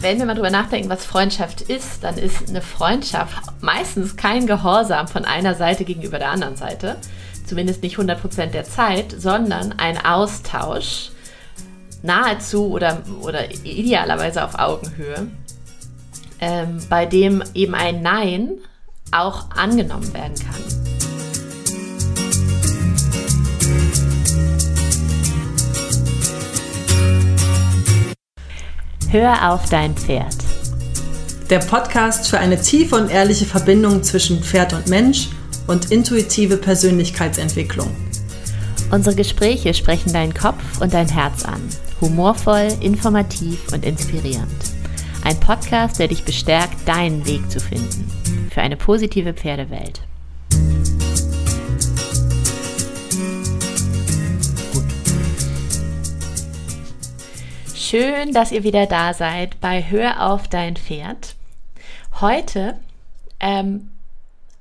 wenn wir mal drüber nachdenken, was Freundschaft ist, dann ist eine Freundschaft meistens kein Gehorsam von einer Seite gegenüber der anderen Seite, zumindest nicht 100% der Zeit, sondern ein Austausch, nahezu oder, oder idealerweise auf Augenhöhe, ähm, bei dem eben ein Nein auch angenommen werden kann. Hör auf dein Pferd. Der Podcast für eine tiefe und ehrliche Verbindung zwischen Pferd und Mensch und intuitive Persönlichkeitsentwicklung. Unsere Gespräche sprechen deinen Kopf und dein Herz an. Humorvoll, informativ und inspirierend. Ein Podcast, der dich bestärkt, deinen Weg zu finden. Für eine positive Pferdewelt. Schön, dass ihr wieder da seid bei Hör auf dein Pferd. Heute ähm,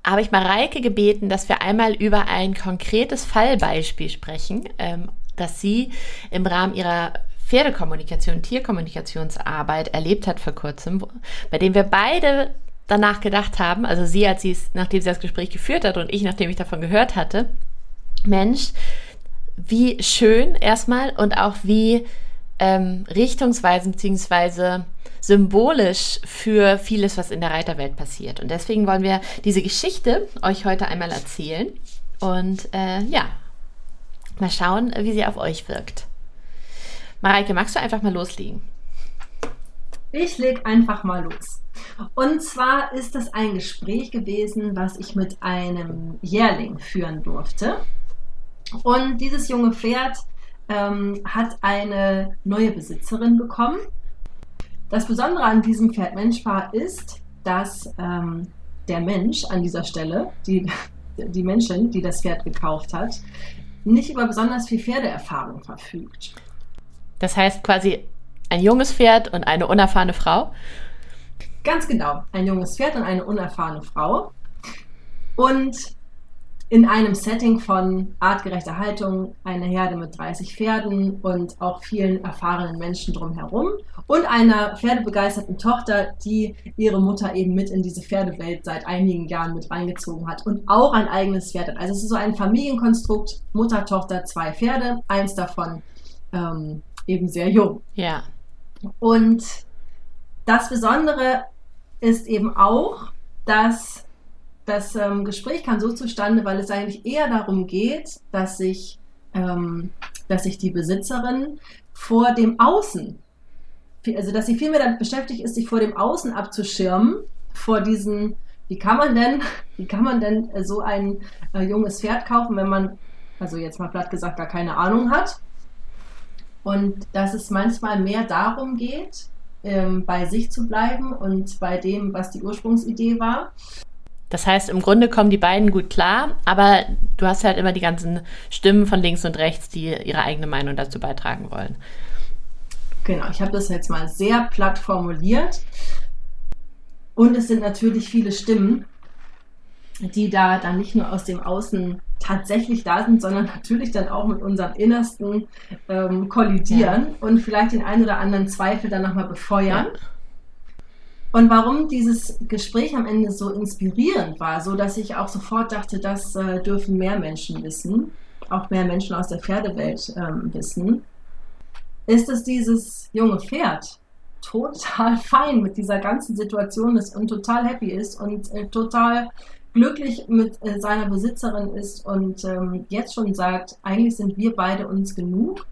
habe ich Mareike gebeten, dass wir einmal über ein konkretes Fallbeispiel sprechen, ähm, das sie im Rahmen ihrer Pferdekommunikation, Tierkommunikationsarbeit erlebt hat vor kurzem, bei dem wir beide danach gedacht haben, also sie, als sie es, nachdem sie das Gespräch geführt hat und ich, nachdem ich davon gehört hatte, Mensch, wie schön erstmal und auch wie ähm, richtungsweisend bzw. symbolisch für vieles, was in der Reiterwelt passiert. Und deswegen wollen wir diese Geschichte euch heute einmal erzählen und äh, ja, mal schauen, wie sie auf euch wirkt. Mareike, magst du einfach mal loslegen? Ich leg einfach mal los. Und zwar ist das ein Gespräch gewesen, was ich mit einem Jährling führen durfte. Und dieses junge Pferd ähm, hat eine neue Besitzerin bekommen. Das Besondere an diesem Pferd Menschpaar ist, dass ähm, der Mensch an dieser Stelle, die, die Menschen, die das Pferd gekauft hat, nicht über besonders viel Pferdeerfahrung verfügt. Das heißt quasi ein junges Pferd und eine unerfahrene Frau? Ganz genau, ein junges Pferd und eine unerfahrene Frau. Und in einem Setting von artgerechter Haltung, eine Herde mit 30 Pferden und auch vielen erfahrenen Menschen drumherum und einer pferdebegeisterten Tochter, die ihre Mutter eben mit in diese Pferdewelt seit einigen Jahren mit reingezogen hat und auch ein eigenes Pferd hat. Also es ist so ein Familienkonstrukt, Mutter, Tochter, zwei Pferde, eins davon ähm, eben sehr jung. Ja. Und das Besondere ist eben auch, dass das ähm, Gespräch kam so zustande, weil es eigentlich eher darum geht, dass sich, ähm, dass sich die Besitzerin vor dem Außen, also dass sie viel mehr damit beschäftigt ist, sich vor dem Außen abzuschirmen, vor diesen, wie kann man denn, wie kann man denn so ein äh, junges Pferd kaufen, wenn man, also jetzt mal platt gesagt, gar keine Ahnung hat. Und dass es manchmal mehr darum geht, ähm, bei sich zu bleiben und bei dem, was die Ursprungsidee war. Das heißt, im Grunde kommen die beiden gut klar, aber du hast halt immer die ganzen Stimmen von links und rechts, die ihre eigene Meinung dazu beitragen wollen. Genau, ich habe das jetzt mal sehr platt formuliert. Und es sind natürlich viele Stimmen, die da dann nicht nur aus dem Außen tatsächlich da sind, sondern natürlich dann auch mit unserem Innersten ähm, kollidieren ja. und vielleicht den einen oder anderen Zweifel dann nochmal befeuern. Ja. Und warum dieses Gespräch am Ende so inspirierend war, so dass ich auch sofort dachte, das äh, dürfen mehr Menschen wissen, auch mehr Menschen aus der Pferdewelt ähm, wissen, ist, dass dieses junge Pferd total fein mit dieser ganzen Situation ist und total happy ist und äh, total glücklich mit äh, seiner Besitzerin ist und ähm, jetzt schon sagt, eigentlich sind wir beide uns genug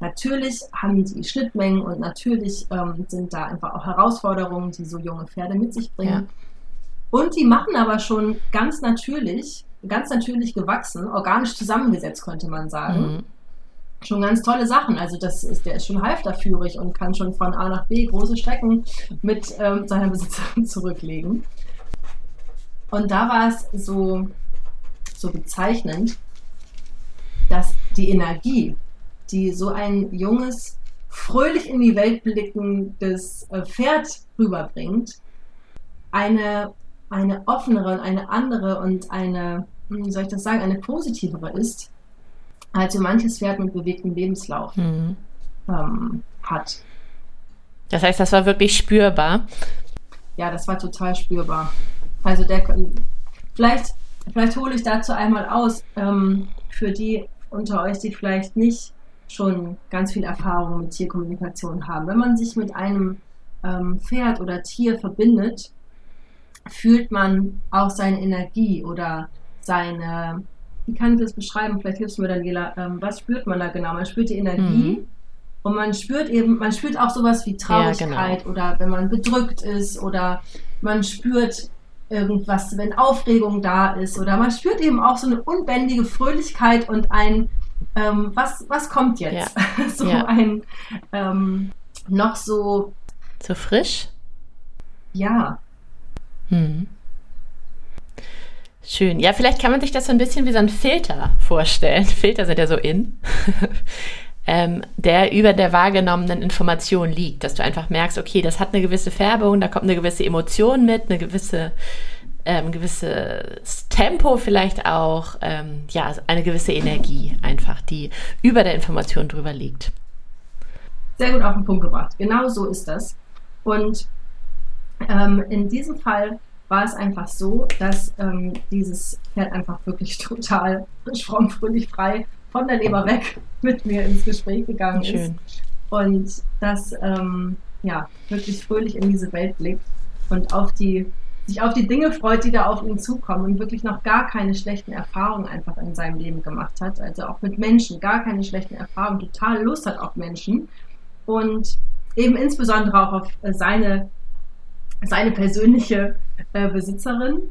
Natürlich haben die Schnittmengen und natürlich ähm, sind da einfach auch Herausforderungen, die so junge Pferde mit sich bringen. Ja. Und die machen aber schon ganz natürlich, ganz natürlich gewachsen, organisch zusammengesetzt, könnte man sagen. Mhm. Schon ganz tolle Sachen. Also das ist, der ist schon halfterführig und kann schon von A nach B große Strecken mit ähm, seiner Besitzerin zurücklegen. Und da war es so, so bezeichnend, dass die Energie, die so ein junges, fröhlich in die Welt blickendes äh, Pferd rüberbringt, eine, eine offenere und eine andere und eine, wie soll ich das sagen, eine positivere ist, als so manches Pferd mit bewegtem Lebenslauf mhm. ähm, hat. Das heißt, das war wirklich spürbar. Ja, das war total spürbar. Also der, vielleicht, vielleicht hole ich dazu einmal aus, ähm, für die unter euch, die vielleicht nicht schon ganz viel Erfahrung mit Tierkommunikation haben. Wenn man sich mit einem ähm, Pferd oder Tier verbindet, fühlt man auch seine Energie oder seine, wie kann ich das beschreiben? Vielleicht hilfst du mir, Daniela, ähm, was spürt man da genau? Man spürt die Energie mhm. und man spürt eben, man spürt auch sowas wie Traurigkeit ja, genau. oder wenn man bedrückt ist oder man spürt irgendwas, wenn Aufregung da ist oder man spürt eben auch so eine unbändige Fröhlichkeit und ein, ähm, was, was kommt jetzt? Ja. so ja. ein ähm, noch so. So frisch? Ja. Hm. Schön. Ja, vielleicht kann man sich das so ein bisschen wie so ein Filter vorstellen. Filter sind ja so in. ähm, der über der wahrgenommenen Information liegt, dass du einfach merkst, okay, das hat eine gewisse Färbung, da kommt eine gewisse Emotion mit, eine gewisse ähm, gewisses Tempo vielleicht auch, ähm, ja, eine gewisse Energie einfach, die über der Information drüber liegt. Sehr gut auf den Punkt gebracht. Genau so ist das. Und ähm, in diesem Fall war es einfach so, dass ähm, dieses Pferd einfach wirklich total fromm, fröhlich, frei von der Leber weg mit mir ins Gespräch gegangen Schön. ist. Und das ähm, ja, wirklich fröhlich in diese Welt blickt und auf die, sich auf die Dinge freut, die da auf ihn zukommen und wirklich noch gar keine schlechten Erfahrungen einfach in seinem Leben gemacht hat. Also auch mit Menschen, gar keine schlechten Erfahrungen, total Lust hat auf Menschen und eben insbesondere auch auf seine, seine persönliche äh, Besitzerin.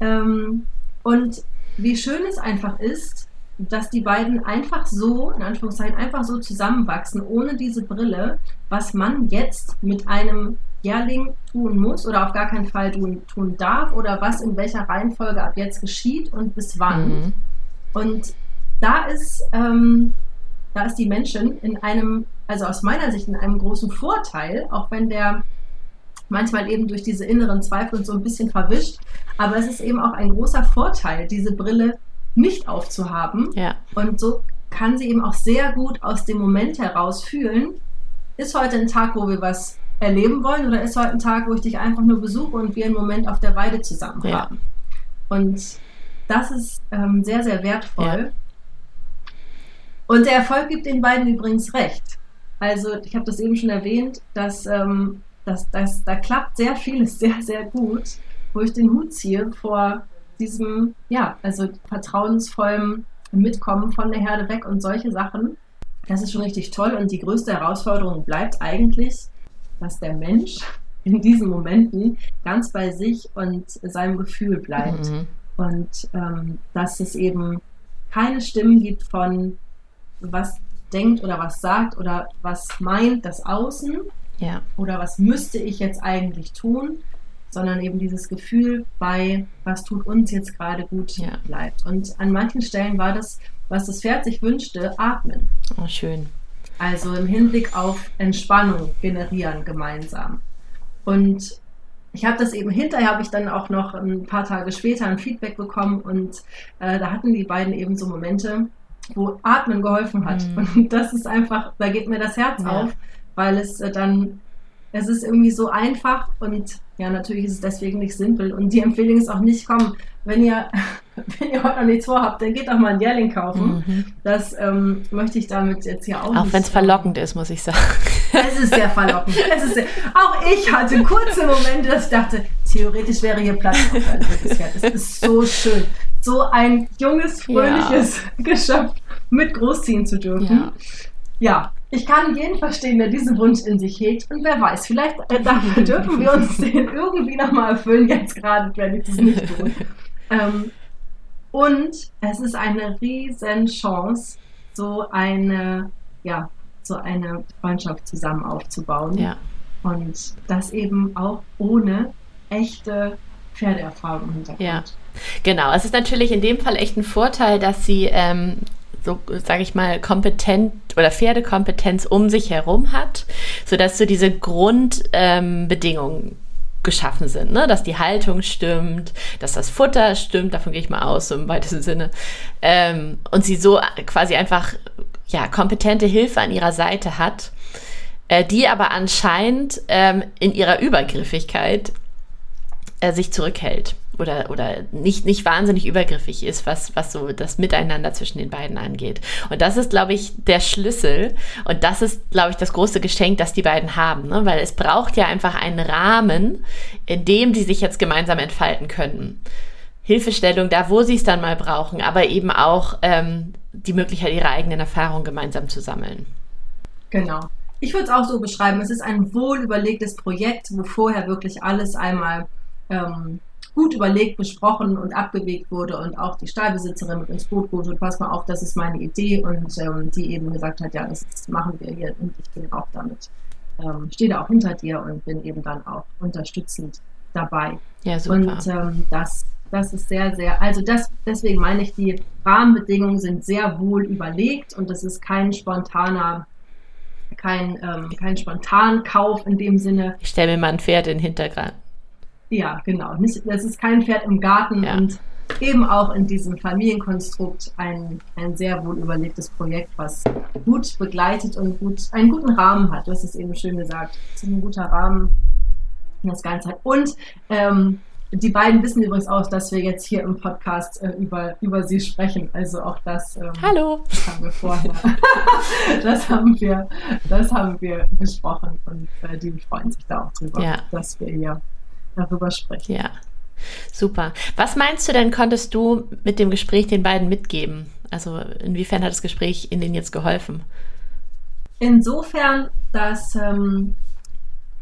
Ähm, und wie schön es einfach ist, dass die beiden einfach so, in Anführungszeichen, einfach so zusammenwachsen, ohne diese Brille, was man jetzt mit einem Jährling tun muss oder auf gar keinen Fall tun, tun darf oder was in welcher Reihenfolge ab jetzt geschieht und bis wann. Mhm. Und da ist, ähm, da ist die Menschen in einem, also aus meiner Sicht in einem großen Vorteil, auch wenn der manchmal eben durch diese inneren Zweifel so ein bisschen verwischt. Aber es ist eben auch ein großer Vorteil, diese Brille nicht aufzuhaben. Ja. Und so kann sie eben auch sehr gut aus dem Moment heraus fühlen, ist heute ein Tag, wo wir was erleben wollen oder ist heute ein Tag, wo ich dich einfach nur besuche und wir einen Moment auf der Weide zusammen ja. haben. Und das ist ähm, sehr, sehr wertvoll. Ja. Und der Erfolg gibt den beiden übrigens recht. Also ich habe das eben schon erwähnt, dass, ähm, dass, dass da klappt sehr vieles sehr, sehr gut, wo ich den Hut ziehe vor diesem, ja, also vertrauensvollem Mitkommen von der Herde weg und solche Sachen. Das ist schon richtig toll und die größte Herausforderung bleibt eigentlich, dass der Mensch in diesen Momenten ganz bei sich und seinem Gefühl bleibt. Mhm. Und ähm, dass es eben keine Stimmen gibt von was denkt oder was sagt oder was meint das Außen ja. oder was müsste ich jetzt eigentlich tun, sondern eben dieses Gefühl bei, was tut uns jetzt gerade gut, ja. bleibt. Und an manchen Stellen war das, was das Pferd sich wünschte, atmen. Oh, schön. Also im Hinblick auf Entspannung generieren gemeinsam. Und ich habe das eben hinterher, habe ich dann auch noch ein paar Tage später ein Feedback bekommen und äh, da hatten die beiden eben so Momente, wo Atmen geholfen hat. Mhm. Und das ist einfach, da geht mir das Herz ja. auf, weil es äh, dann es ist irgendwie so einfach und ja, natürlich ist es deswegen nicht simpel. Und die Empfehlung ist auch nicht, komm, wenn ihr, wenn ihr heute noch nichts vorhabt, dann geht doch mal ein Jährling kaufen. Mhm. Das ähm, möchte ich damit jetzt hier auch Auch wenn es verlockend ist, muss ich sagen. Es ist sehr verlockend. Ist sehr, auch ich hatte kurze Momente, dass ich dachte, theoretisch wäre hier Platz. Es ist so schön, so ein junges, fröhliches ja. Geschöpf mit großziehen zu dürfen. Ja. ja, ich kann jeden verstehen, der diesen Wunsch in sich hegt. Und wer weiß, vielleicht äh, dafür dürfen wir uns den irgendwie nochmal erfüllen. Jetzt gerade werde ich das nicht tun. Ähm, und es ist eine riesen Chance, so eine, ja, so eine Freundschaft zusammen aufzubauen. Ja. Und das eben auch ohne echte Pferdeerfahrung im Hintergrund. Ja. Genau, es ist natürlich in dem Fall echt ein Vorteil, dass sie ähm, so, sage ich mal, kompetent oder Pferdekompetenz um sich herum hat, sodass so diese Grundbedingungen ähm, geschaffen sind, ne? dass die Haltung stimmt, dass das Futter stimmt, davon gehe ich mal aus, so im weitesten Sinne, ähm, und sie so quasi einfach ja kompetente Hilfe an ihrer Seite hat, äh, die aber anscheinend ähm, in ihrer Übergriffigkeit äh, sich zurückhält oder, oder nicht, nicht wahnsinnig übergriffig ist, was, was so das Miteinander zwischen den beiden angeht. Und das ist, glaube ich, der Schlüssel. Und das ist, glaube ich, das große Geschenk, das die beiden haben. Ne? Weil es braucht ja einfach einen Rahmen, in dem sie sich jetzt gemeinsam entfalten können. Hilfestellung da, wo sie es dann mal brauchen, aber eben auch ähm, die Möglichkeit, ihre eigenen Erfahrungen gemeinsam zu sammeln. Genau. Ich würde es auch so beschreiben. Es ist ein wohl überlegtes Projekt, wo vorher wirklich alles einmal ähm, gut überlegt, besprochen und abgewegt wurde und auch die Stallbesitzerin mit ins Boot und pass mal auf, das ist meine Idee und ähm, die eben gesagt hat, ja, das machen wir hier und ich bin auch damit, ähm, stehe da auch hinter dir und bin eben dann auch unterstützend dabei. Ja, super. Und ähm, das, das ist sehr, sehr, also das, deswegen meine ich, die Rahmenbedingungen sind sehr wohl überlegt und das ist kein spontaner kein, ähm, kein Spontankauf in dem Sinne. Ich stelle mir mal ein Pferd in den Hintergrund. Ja, genau. Nicht, das ist kein Pferd im Garten ja. und eben auch in diesem Familienkonstrukt ein, ein sehr wohl überlegtes Projekt, was gut begleitet und gut, einen guten Rahmen hat. Du hast es eben schön gesagt. Es ist ein guter Rahmen, das Ganze hat. Und ähm, die beiden wissen übrigens auch, dass wir jetzt hier im Podcast äh, über, über sie sprechen. Also auch das, ähm, Hallo. das haben wir vorher. das haben wir, das haben wir besprochen und äh, die freuen sich da auch drüber, ja. dass wir hier darüber sprechen. Ja, super. Was meinst du denn, konntest du mit dem Gespräch den beiden mitgeben? Also inwiefern hat das Gespräch ihnen jetzt geholfen? Insofern, dass, ähm,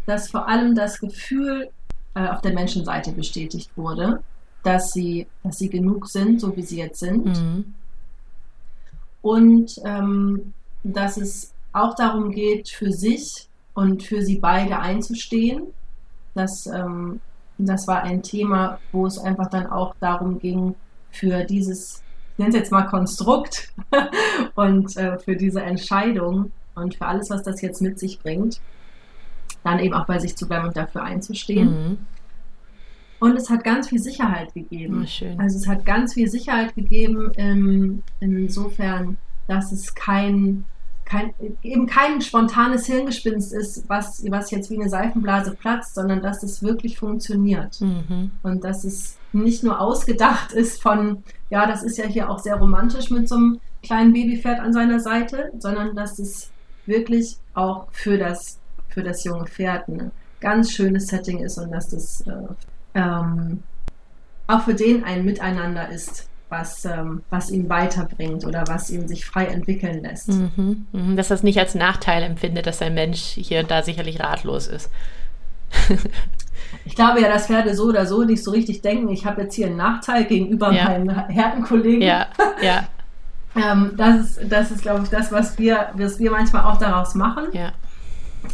dass vor allem das Gefühl äh, auf der Menschenseite bestätigt wurde, dass sie, dass sie genug sind, so wie sie jetzt sind. Mhm. Und ähm, dass es auch darum geht, für sich und für sie beide einzustehen das, ähm, das war ein Thema, wo es einfach dann auch darum ging, für dieses, ich nenne es jetzt mal Konstrukt und äh, für diese Entscheidung und für alles, was das jetzt mit sich bringt, dann eben auch bei sich zu bleiben und dafür einzustehen. Mhm. Und es hat ganz viel Sicherheit gegeben. Oh, also es hat ganz viel Sicherheit gegeben, in, insofern, dass es kein kein, eben kein spontanes Hirngespinst ist, was, was jetzt wie eine Seifenblase platzt, sondern dass es wirklich funktioniert. Mhm. Und dass es nicht nur ausgedacht ist von, ja, das ist ja hier auch sehr romantisch mit so einem kleinen Babypferd an seiner Seite, sondern dass es wirklich auch für das, für das junge Pferd ein ganz schönes Setting ist und dass das äh, ähm, auch für den ein Miteinander ist was, ähm, was ihn weiterbringt oder was ihn sich frei entwickeln lässt. Mhm, mhm. Dass er es nicht als Nachteil empfindet, dass ein Mensch hier und da sicherlich ratlos ist. ich glaube ja, dass Pferde so oder so nicht so richtig denken, ich habe jetzt hier einen Nachteil gegenüber ja. meinen Herdenkollegen. Ja, ja. ähm, das ist, das ist glaube ich, das, was wir, was wir manchmal auch daraus machen. Ja.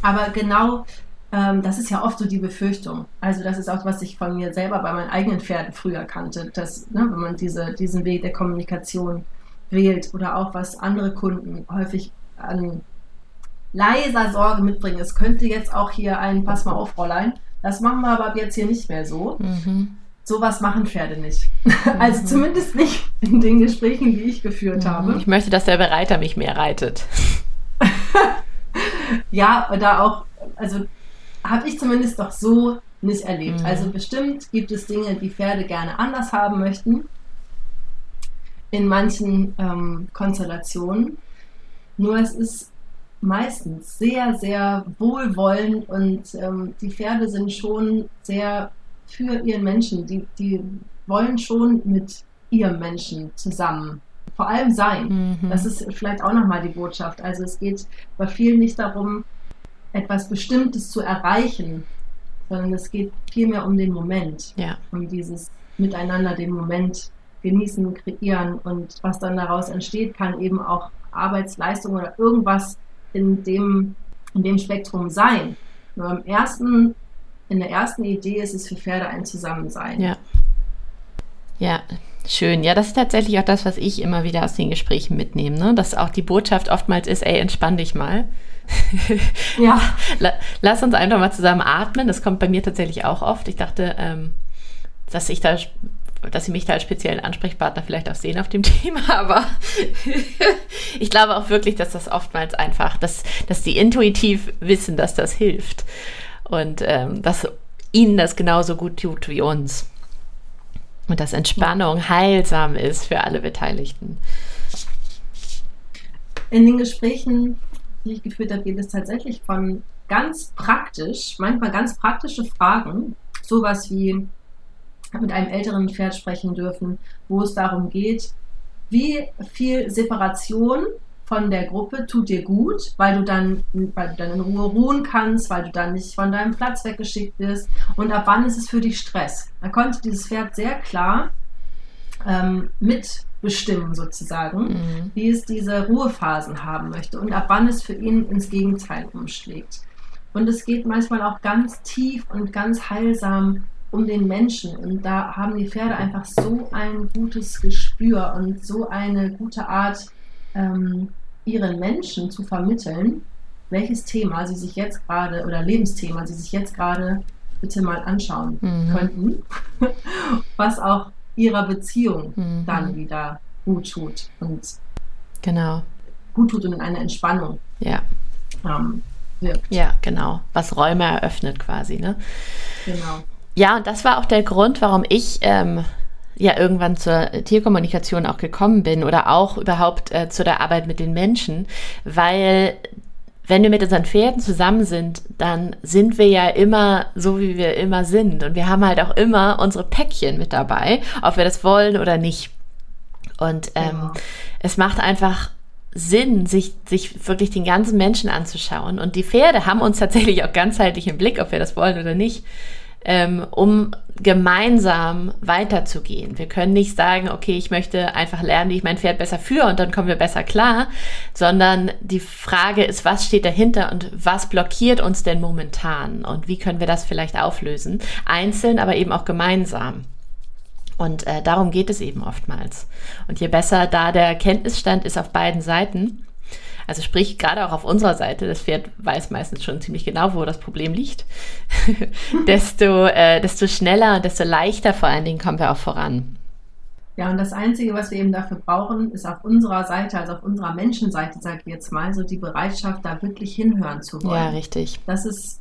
Aber genau das ist ja oft so die Befürchtung. Also das ist auch, was ich von mir selber bei meinen eigenen Pferden früher kannte, dass ne, wenn man diese, diesen Weg der Kommunikation wählt oder auch was andere Kunden häufig an leiser Sorge mitbringen. Es könnte jetzt auch hier ein Pass mal auf, Fräulein. Das machen wir aber ab jetzt hier nicht mehr so. Mhm. Sowas machen Pferde nicht. Also mhm. zumindest nicht in den Gesprächen, die ich geführt mhm. habe. Ich möchte, dass der Bereiter mich mehr reitet. ja, oder auch, also habe ich zumindest doch so nicht erlebt. Mhm. Also bestimmt gibt es Dinge, die Pferde gerne anders haben möchten. In manchen ähm, Konstellationen. Nur es ist meistens sehr, sehr wohlwollend und ähm, die Pferde sind schon sehr für ihren Menschen. Die, die wollen schon mit ihrem Menschen zusammen vor allem sein. Mhm. Das ist vielleicht auch nochmal die Botschaft. Also es geht bei vielen nicht darum, etwas Bestimmtes zu erreichen, sondern es geht vielmehr um den Moment. Ja. Um dieses Miteinander, den Moment genießen, kreieren und was dann daraus entsteht, kann eben auch Arbeitsleistung oder irgendwas in dem, in dem Spektrum sein. Nur im ersten, in der ersten Idee ist es für Pferde ein Zusammensein. Ja. Ja, schön. Ja, das ist tatsächlich auch das, was ich immer wieder aus den Gesprächen mitnehme, ne? dass auch die Botschaft oftmals ist, ey, entspann dich mal. ja. Lass uns einfach mal zusammen atmen. Das kommt bei mir tatsächlich auch oft. Ich dachte, ähm, dass ich da dass sie mich da als speziellen Ansprechpartner vielleicht auch sehen auf dem Thema, aber ich glaube auch wirklich, dass das oftmals einfach, dass, dass die intuitiv wissen, dass das hilft und ähm, dass ihnen das genauso gut tut wie uns. Und dass Entspannung heilsam ist für alle Beteiligten. In den Gesprächen, die ich geführt habe, geht es tatsächlich von ganz praktisch, manchmal ganz praktische Fragen, sowas wie mit einem älteren Pferd sprechen dürfen, wo es darum geht, wie viel Separation von der Gruppe tut dir gut, weil du dann, weil du dann in Ruhe ruhen kannst, weil du dann nicht von deinem Platz weggeschickt wirst und ab wann ist es für dich Stress. Da konnte dieses Pferd sehr klar ähm, mitbestimmen sozusagen, mhm. wie es diese Ruhephasen haben möchte und ab wann es für ihn ins Gegenteil umschlägt. Und es geht manchmal auch ganz tief und ganz heilsam um den Menschen. Und da haben die Pferde einfach so ein gutes Gespür und so eine gute Art, ähm, ihren Menschen zu vermitteln, welches Thema sie sich jetzt gerade oder Lebensthema sie sich jetzt gerade bitte mal anschauen mhm. könnten, was auch ihrer Beziehung mhm. dann wieder gut tut und genau gut tut und in eine Entspannung ja. Ähm, wirkt. Ja, genau. Was Räume eröffnet quasi, ne? Genau. Ja, und das war auch der Grund, warum ich ähm, ja irgendwann zur Tierkommunikation auch gekommen bin oder auch überhaupt äh, zu der Arbeit mit den Menschen, weil wenn wir mit unseren Pferden zusammen sind, dann sind wir ja immer so, wie wir immer sind. Und wir haben halt auch immer unsere Päckchen mit dabei, ob wir das wollen oder nicht. Und ähm, genau. es macht einfach Sinn, sich, sich wirklich den ganzen Menschen anzuschauen. Und die Pferde haben uns tatsächlich auch ganzheitlich im Blick, ob wir das wollen oder nicht ähm, um gemeinsam weiterzugehen. Wir können nicht sagen, okay, ich möchte einfach lernen, wie ich mein Pferd besser führe und dann kommen wir besser klar, sondern die Frage ist, was steht dahinter und was blockiert uns denn momentan und wie können wir das vielleicht auflösen? Einzeln, aber eben auch gemeinsam. Und äh, darum geht es eben oftmals. Und je besser da der Kenntnisstand ist auf beiden Seiten, also sprich, gerade auch auf unserer Seite, das Pferd weiß meistens schon ziemlich genau, wo das Problem liegt, desto, äh, desto schneller und desto leichter vor allen Dingen kommen wir auch voran. Ja, und das Einzige, was wir eben dafür brauchen, ist auf unserer Seite, also auf unserer Menschenseite, sage ich jetzt mal, so die Bereitschaft, da wirklich hinhören zu wollen. Ja, richtig. Das ist,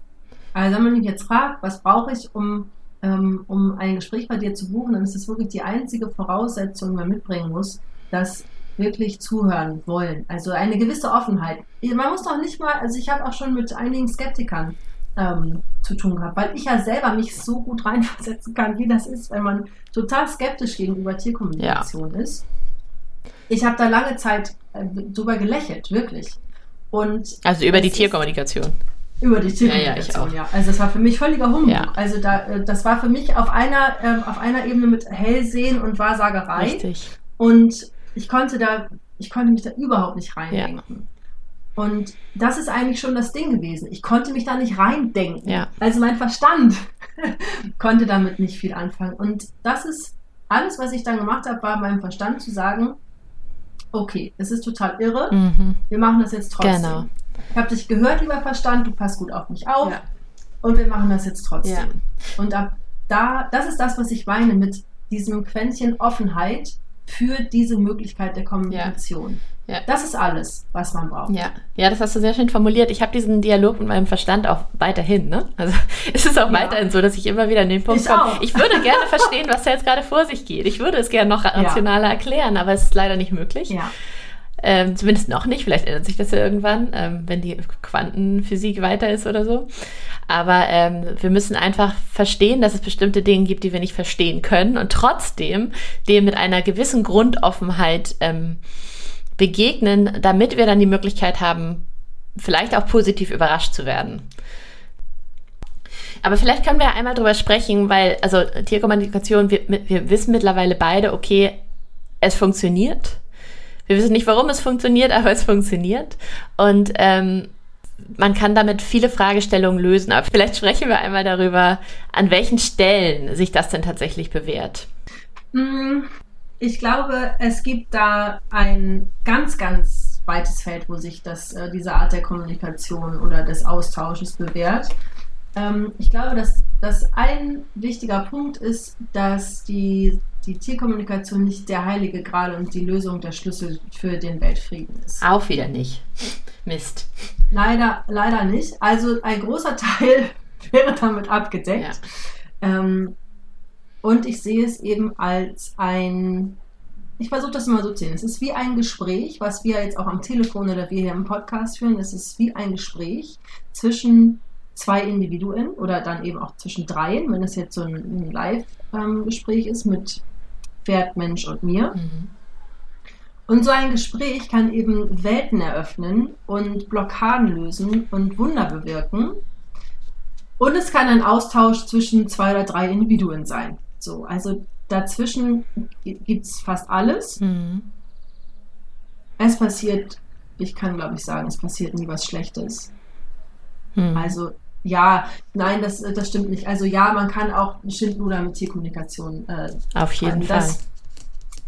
also wenn man mich jetzt fragt, was brauche ich, um, ähm, um ein Gespräch bei dir zu buchen, dann ist das wirklich die einzige Voraussetzung, die man mitbringen muss, dass wirklich zuhören wollen. Also eine gewisse Offenheit. Man muss doch nicht mal, also ich habe auch schon mit einigen Skeptikern ähm, zu tun gehabt, weil ich ja selber mich so gut reinversetzen kann, wie das ist, wenn man total skeptisch gegenüber Tierkommunikation ja. ist. Ich habe da lange Zeit äh, drüber gelächelt, wirklich. Und also über die Tierkommunikation. Über die Tierkommunikation, ja, ja, Also das war für mich völliger Humbug. Ja. Also da, äh, das war für mich auf einer, ähm, auf einer Ebene mit Hellsehen und Wahrsagerei. Richtig. Und ich konnte da, ich konnte mich da überhaupt nicht reindenken. Ja. Und das ist eigentlich schon das Ding gewesen. Ich konnte mich da nicht reindenken. Ja. Also mein Verstand konnte damit nicht viel anfangen. Und das ist alles, was ich dann gemacht habe, war meinem Verstand zu sagen, okay, es ist total irre, mhm. wir machen das jetzt trotzdem. Genau. Ich habe dich gehört, lieber Verstand, du passt gut auf mich auf ja. und wir machen das jetzt trotzdem. Ja. Und ab da, das ist das, was ich meine mit diesem Quäntchen Offenheit, für diese Möglichkeit der Kommunikation. Ja. Ja. Das ist alles, was man braucht. Ja, ja das hast du sehr schön formuliert. Ich habe diesen Dialog mit meinem Verstand auch weiterhin. Ne? Also es ist auch ja. weiterhin so, dass ich immer wieder an den Punkt komme. Ich würde gerne verstehen, was da jetzt gerade vor sich geht. Ich würde es gerne noch rationaler erklären, aber es ist leider nicht möglich. Ja. Ähm, zumindest noch nicht. Vielleicht ändert sich das ja irgendwann, ähm, wenn die Quantenphysik weiter ist oder so. Aber ähm, wir müssen einfach verstehen, dass es bestimmte Dinge gibt, die wir nicht verstehen können und trotzdem dem mit einer gewissen Grundoffenheit ähm, begegnen, damit wir dann die Möglichkeit haben, vielleicht auch positiv überrascht zu werden. Aber vielleicht können wir einmal drüber sprechen, weil, also Tierkommunikation, wir, wir wissen mittlerweile beide, okay, es funktioniert. Wir wissen nicht, warum es funktioniert, aber es funktioniert. Und ähm, man kann damit viele Fragestellungen lösen. Aber vielleicht sprechen wir einmal darüber, an welchen Stellen sich das denn tatsächlich bewährt. Hm, ich glaube, es gibt da ein ganz, ganz weites Feld, wo sich das, äh, diese Art der Kommunikation oder des Austausches bewährt. Ähm, ich glaube, das dass ein wichtiger Punkt ist, dass die, die Tierkommunikation nicht der heilige Gral und die Lösung der Schlüssel für den Weltfrieden ist. Auch wieder nicht. Mist. Leider, leider nicht. Also ein großer Teil wäre damit abgedeckt. Ja. Ähm, und ich sehe es eben als ein, ich versuche das immer so zu sehen, es ist wie ein Gespräch, was wir jetzt auch am Telefon oder wir hier im Podcast führen, es ist wie ein Gespräch zwischen zwei Individuen oder dann eben auch zwischen dreien, wenn es jetzt so ein, ein Live-Gespräch ist mit Pferd, Mensch und mir. Mhm. Und so ein Gespräch kann eben Welten eröffnen und Blockaden lösen und Wunder bewirken. Und es kann ein Austausch zwischen zwei oder drei Individuen sein. So, also dazwischen gibt es fast alles. Mhm. Es passiert, ich kann glaube ich sagen, es passiert nie was Schlechtes. Mhm. Also ja, nein, das, das stimmt nicht. Also ja, man kann auch Schindluder mit Tierkommunikation. Äh, Auf jeden das, Fall.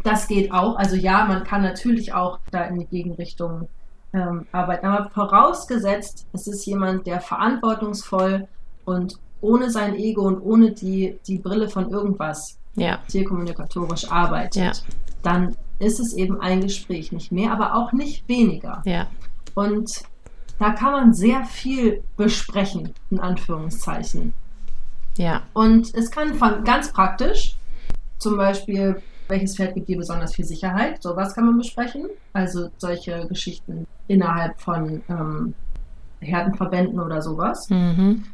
Das geht auch. Also ja, man kann natürlich auch da in die Gegenrichtung ähm, arbeiten. Aber vorausgesetzt, es ist jemand, der verantwortungsvoll und ohne sein Ego und ohne die, die Brille von irgendwas ja. tierkommunikatorisch arbeitet, ja. dann ist es eben ein Gespräch, nicht mehr, aber auch nicht weniger. Ja. Und da kann man sehr viel besprechen, in Anführungszeichen. Ja. Und es kann von ganz praktisch, zum Beispiel, welches Pferd gibt dir besonders viel Sicherheit, sowas kann man besprechen. Also solche Geschichten innerhalb von ähm, Herdenverbänden oder sowas. Mhm.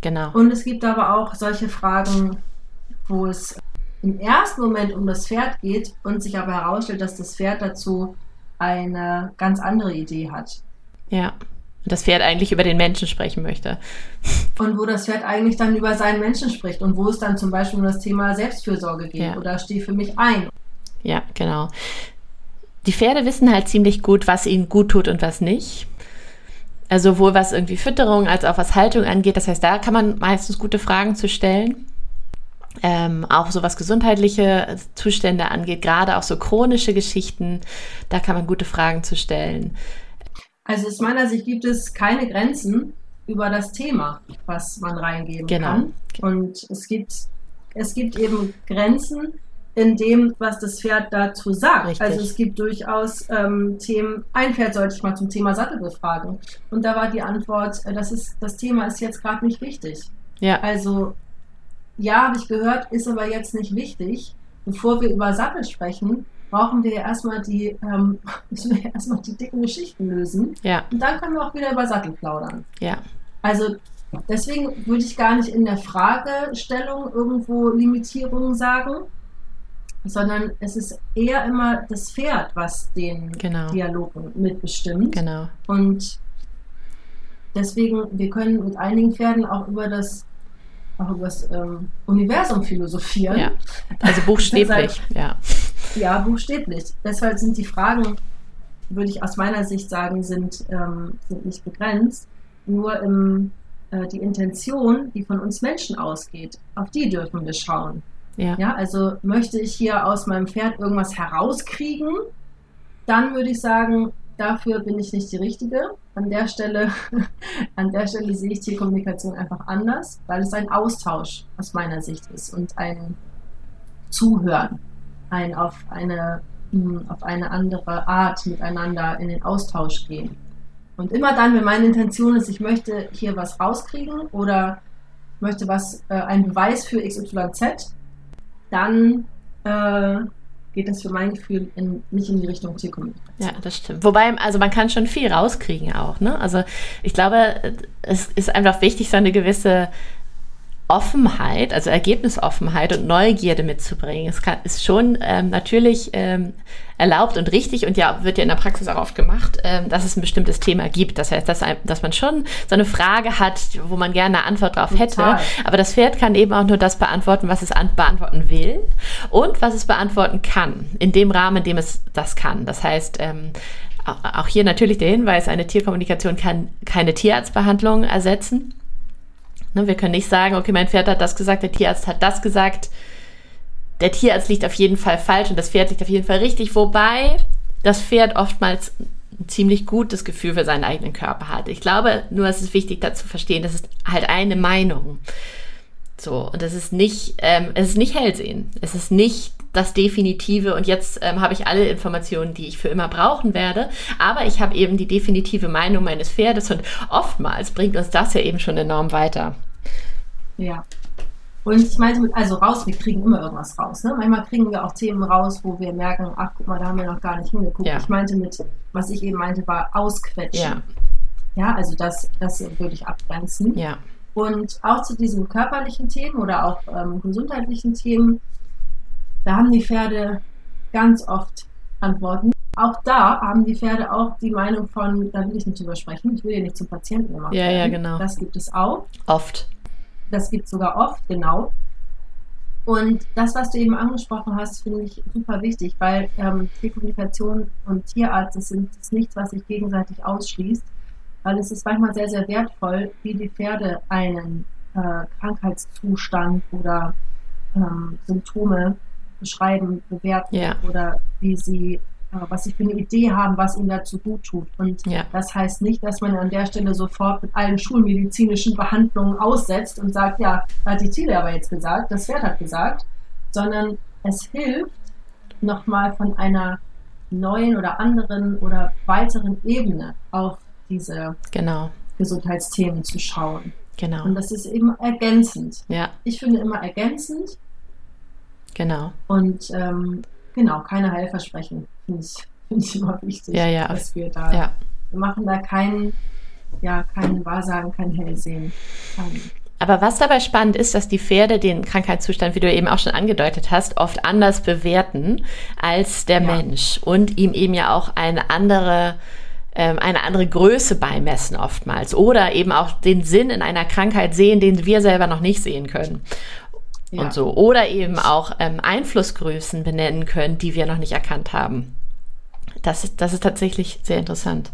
Genau. Und es gibt aber auch solche Fragen, wo es im ersten Moment um das Pferd geht und sich aber herausstellt, dass das Pferd dazu eine ganz andere Idee hat. Ja. Und das Pferd eigentlich über den Menschen sprechen möchte. Und wo das Pferd eigentlich dann über seinen Menschen spricht und wo es dann zum Beispiel um das Thema Selbstfürsorge geht ja. oder steh für mich ein. Ja, genau. Die Pferde wissen halt ziemlich gut, was ihnen gut tut und was nicht. Also sowohl was irgendwie Fütterung als auch was Haltung angeht. Das heißt, da kann man meistens gute Fragen zu stellen. Ähm, auch so was gesundheitliche Zustände angeht, gerade auch so chronische Geschichten, da kann man gute Fragen zu stellen. Also aus meiner Sicht gibt es keine Grenzen über das Thema, was man reingeben genau. kann. Und es gibt, es gibt eben Grenzen in dem, was das Pferd dazu sagt. Richtig. Also es gibt durchaus ähm, Themen, ein Pferd sollte ich mal zum Thema Sattel befragen. Und da war die Antwort, äh, das, ist, das Thema ist jetzt gerade nicht wichtig. Ja. Also ja, habe ich gehört, ist aber jetzt nicht wichtig. Bevor wir über Sattel sprechen, brauchen wir ja erstmal die, ähm, müssen wir erstmal die dicken Geschichten lösen. Ja. Und dann können wir auch wieder über Sattel plaudern. Ja. Also deswegen würde ich gar nicht in der Fragestellung irgendwo Limitierungen sagen, sondern es ist eher immer das Pferd, was den genau. Dialog mitbestimmt. Genau. Und deswegen, wir können mit einigen Pferden auch über das auch über das ähm, Universum philosophieren. Ja, also buchstäblich, ja. Ja, buchstäblich. Deshalb sind die Fragen, würde ich aus meiner Sicht sagen, sind, ähm, sind nicht begrenzt. Nur im, äh, die Intention, die von uns Menschen ausgeht, auf die dürfen wir schauen. Ja. ja. Also möchte ich hier aus meinem Pferd irgendwas herauskriegen, dann würde ich sagen, dafür bin ich nicht die Richtige. An der Stelle, an der Stelle sehe ich Tierkommunikation einfach anders, weil es ein Austausch aus meiner Sicht ist und ein Zuhören, ein auf eine, hm, auf eine andere Art miteinander in den Austausch gehen. Und immer dann, wenn meine Intention ist, ich möchte hier was rauskriegen oder möchte was, äh, einen Beweis für XYZ, dann äh, geht das für mein Gefühl in, nicht in die Richtung Tierkommunikation. Ja, das stimmt. Wobei, also man kann schon viel rauskriegen auch, ne? Also ich glaube, es ist einfach wichtig, so eine gewisse Offenheit, also Ergebnisoffenheit und Neugierde mitzubringen. Es kann, ist schon ähm, natürlich ähm, erlaubt und richtig und ja, wird ja in der Praxis auch oft gemacht, ähm, dass es ein bestimmtes Thema gibt. Das heißt, dass, dass man schon so eine Frage hat, wo man gerne eine Antwort drauf hätte. Total. Aber das Pferd kann eben auch nur das beantworten, was es beantworten will und was es beantworten kann, in dem Rahmen, in dem es das kann. Das heißt, ähm, auch hier natürlich der Hinweis, eine Tierkommunikation kann keine Tierarztbehandlung ersetzen. Ne, wir können nicht sagen, okay, mein Pferd hat das gesagt, der Tierarzt hat das gesagt. Der Tierarzt liegt auf jeden Fall falsch und das Pferd liegt auf jeden Fall richtig, wobei das Pferd oftmals ein ziemlich gutes Gefühl für seinen eigenen Körper hat. Ich glaube, nur es ist wichtig dazu verstehen, das ist halt eine Meinung. So, und es ist nicht, ähm, es ist nicht Hellsehen. Es ist nicht das Definitive und jetzt ähm, habe ich alle Informationen, die ich für immer brauchen werde. Aber ich habe eben die definitive Meinung meines Pferdes und oftmals bringt uns das ja eben schon enorm weiter. Ja. Und ich meinte mit, also raus, wir kriegen immer irgendwas raus. Ne? Manchmal kriegen wir auch Themen raus, wo wir merken, ach guck mal, da haben wir noch gar nicht hingeguckt. Ja. Ich meinte mit, was ich eben meinte, war ausquetschen. Ja, ja also das, das würde ich abgrenzen. Ja. Und auch zu diesen körperlichen Themen oder auch ähm, gesundheitlichen Themen, da haben die Pferde ganz oft Antworten. Auch da haben die Pferde auch die Meinung von, da will ich nicht drüber sprechen, ich will ja nicht zum Patienten gemacht Ja, werden. ja, genau. Das gibt es auch. Oft. Das gibt es sogar oft, genau. Und das, was du eben angesprochen hast, finde ich super wichtig, weil ähm, Tierkommunikation und Tierarzt das sind das nichts, was sich gegenseitig ausschließt weil es ist manchmal sehr, sehr wertvoll, wie die Pferde einen äh, Krankheitszustand oder ähm, Symptome beschreiben, bewerten ja. oder wie sie, äh, was sie für eine Idee haben, was ihnen dazu gut tut. Und ja. das heißt nicht, dass man an der Stelle sofort mit allen schulmedizinischen Behandlungen aussetzt und sagt, ja, hat die Ziele aber jetzt gesagt, das Pferd hat gesagt, sondern es hilft, nochmal von einer neuen oder anderen oder weiteren Ebene auf diese genau. Gesundheitsthemen zu schauen. Genau. Und das ist eben ergänzend. Ja. Ich finde immer ergänzend. Genau. Und ähm, genau, keine Heilversprechen, finde ich, find ich immer wichtig. Ja, ja. Dass wir da, ja. wir machen da keinen, ja, kein Wahrsagen, kein Hellsehen. Kein, aber was dabei spannend ist, dass die Pferde den Krankheitszustand, wie du eben auch schon angedeutet hast, oft anders bewerten als der ja. Mensch und ihm eben ja auch eine andere ähm, eine andere Größe beimessen oftmals oder eben auch den Sinn in einer Krankheit sehen, den wir selber noch nicht sehen können. Ja. Und so. Oder eben auch ähm, Einflussgrößen benennen können, die wir noch nicht erkannt haben. Das ist, das ist tatsächlich sehr interessant.